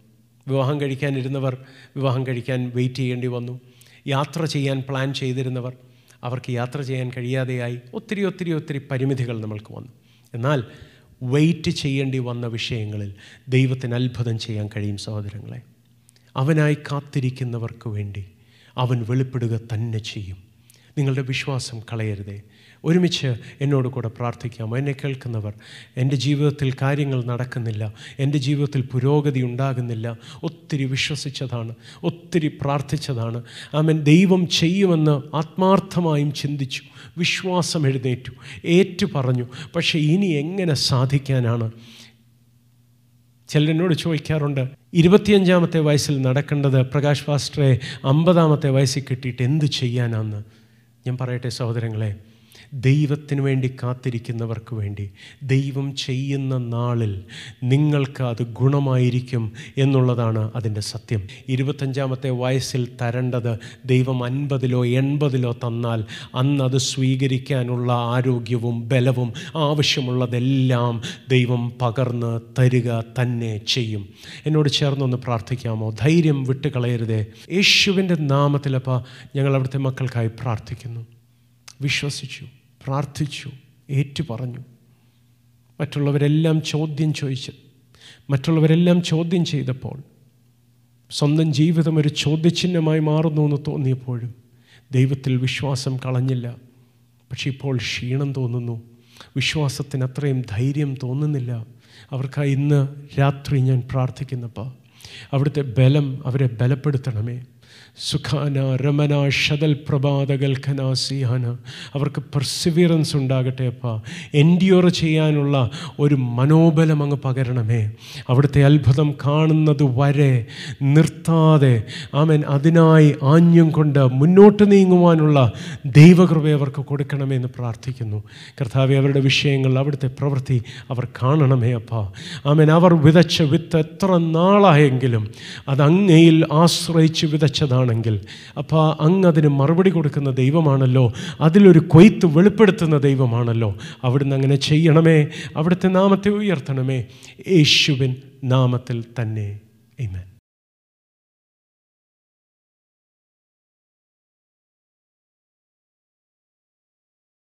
S1: വിവാഹം കഴിക്കാനിരുന്നവർ വിവാഹം കഴിക്കാൻ വെയിറ്റ് ചെയ്യേണ്ടി വന്നു. യാത്ര ചെയ്യാൻ പ്ലാൻ ചെയ്തിരുന്നവർ അവർക്ക് യാത്ര ചെയ്യാൻ കഴിയാതെയായി ഒത്തിരി ഒത്തിരി ഒത്തിരി പരിമിതികൾ നമ്മൾക്ക് വന്നു. എന്നാൽ വെയിറ്റ് ചെയ്യേണ്ടി വന്ന വിഷയങ്ങളിൽ ദൈവത്തിന് അത്ഭുതം ചെയ്യാൻ കഴിയും സഹോദരങ്ങളെ. അവനായി കാത്തിരിക്കുന്നവർക്ക് വേണ്ടി അവൻ വെളിപ്പെടുക തന്നെ ചെയ്യും. നിങ്ങളുടെ വിശ്വാസം കളയരുതേ. ഒരുമിച്ച് എന്നോട് കൂടെ പ്രാർത്ഥിക്കാമോ? എന്നെ കേൾക്കുന്നവർ എന്റെ ജീവിതത്തിൽ കാര്യങ്ങൾ നടക്കുന്നില്ല എന്റെ ജീവിതത്തിൽ പുരോഗതി ഉണ്ടാകുന്നില്ല. ഒത്തിരി വിശ്വസിച്ചതാണ് ഒത്തിരി പ്രാർത്ഥിച്ചതാണ്. ആമൻ. ദൈവം ചെയ്യുമെന്ന് ആത്മാർത്ഥമായും ചിന്തിച്ചു വിശ്വാസം എഴുന്നേറ്റു ഏറ്റു പറഞ്ഞു. പക്ഷേ ഇനി എങ്ങനെ സാധിക്കാനാണ്? ചിലരെന്നോട് ചോദിക്കാറുണ്ട് ഇരുപത്തിയഞ്ചാമത്തെ വയസ്സിൽ നടക്കേണ്ടത് പ്രകാശ് ഫാസ്റ്ററെ അമ്പതാമത്തെ വയസ്സിൽ കിട്ടിയിട്ട് എന്ത് ചെയ്യാനാന്ന്? ഞാൻ പറയട്ടെ സഹോദരങ്ങളെ ദൈവത്തിന് വേണ്ടി കാത്തിരിക്കുന്നവർക്ക് വേണ്ടി ദൈവം ചെയ്യുന്ന നാളിൽ നിങ്ങൾക്ക് അത് ഗുണമായിരിക്കും എന്നുള്ളതാണ് അതിന്റെ സത്യം. ഇരുപത്തഞ്ചാമത്തെ വയസ്സിൽ തരേണ്ടത് ദൈവം അൻപതിലോ എൺപതിലോ തന്നാൽ അന്ന് അത് സ്വീകരിക്കാനുള്ള ആരോഗ്യവും ബലവും ആവശ്യമുള്ളതെല്ലാം ദൈവം പകർന്ന് തരിക തന്നെ ചെയ്യും. എന്നോട് ചേർന്നൊന്ന് പ്രാർത്ഥിക്കാമോ? ധൈര്യം വിട്ടുകളയരുതേ. യേശുവിന്റെ നാമത്തിലപ്പോൾ ഞങ്ങൾ അവിടുത്തെ മക്കൾക്കായി പ്രാർത്ഥിക്കുന്നു. വിശ്വസിച്ചു പ്രാർത്ഥിച്ചു ഏറ്റുപറഞ്ഞു. മറ്റുള്ളവരെല്ലാം ചോദ്യം ചോദിച്ചു മറ്റുള്ളവരെല്ലാം ചോദ്യം ചെയ്തപ്പോൾ സ്വന്തം ജീവിതം ഒരു ചോദ്യചിഹ്നമായി മാറുന്നു എന്ന് തോന്നിയപ്പോഴും ദൈവത്തിൽ വിശ്വാസം കളഞ്ഞില്ല. പക്ഷേ ഇപ്പോൾ ക്ഷീണം തോന്നുന്നു. വിശ്വാസത്തിന് അത്രയും ധൈര്യം തോന്നുന്നില്ല. അവർക്കായി ഇന്ന് രാത്രി ഞാൻ പ്രാർത്ഥിക്കുന്നപ്പോൾ അവിടുത്തെ ബലം അവരെ ബലപ്പെടുത്തണമേ. സുഖാന രമന ഷതൽ പ്രഭാതകൽഖന സിഹാന. അവർക്ക് പെർസിവിയറൻസ് ഉണ്ടാകട്ടെ അപ്പ. എൻഡ്യൂർ ചെയ്യാനുള്ള ഒരു മനോബലം അങ്ങ് പകരണമേ. അവിടുത്തെ അത്ഭുതം കാണുന്നത് വരെ നിർത്താതെ ആമൻ അതിനായി ആഞ്ഞും കൊണ്ട് മുന്നോട്ട് നീങ്ങുവാനുള്ള ദൈവകൃപ അവർക്ക് കൊടുക്കണമേ എന്ന് പ്രാർത്ഥിക്കുന്നു. കർത്താവെ അവരുടെ വിഷയങ്ങൾ അവിടുത്തെ പ്രവൃത്തി അവർ കാണണമേ അപ്പാ. ആമൻ അവർ വിതച്ച വിത്ത് എത്ര നാളായെങ്കിലും അത് അങ്ങയിൽ ആശ്രയിച്ച് വിതച്ചതാണെങ്കിൽ അപ്പോൾ അങ്ങ് അതിന് മറുപടി കൊടുക്കുന്ന ദൈവമാണല്ലോ. അതിലൊരു കൊയ്ത്ത് വെളിപ്പെടുത്തുന്ന ദൈവമാണല്ലോ. അവിടുന്ന് അങ്ങനെ ചെയ്യണമേ. അവിടുത്തെ നാമത്തെ ഉയർത്തണമേ. യേശുവിൻ നാമത്തിൽ തന്നെ. Amen.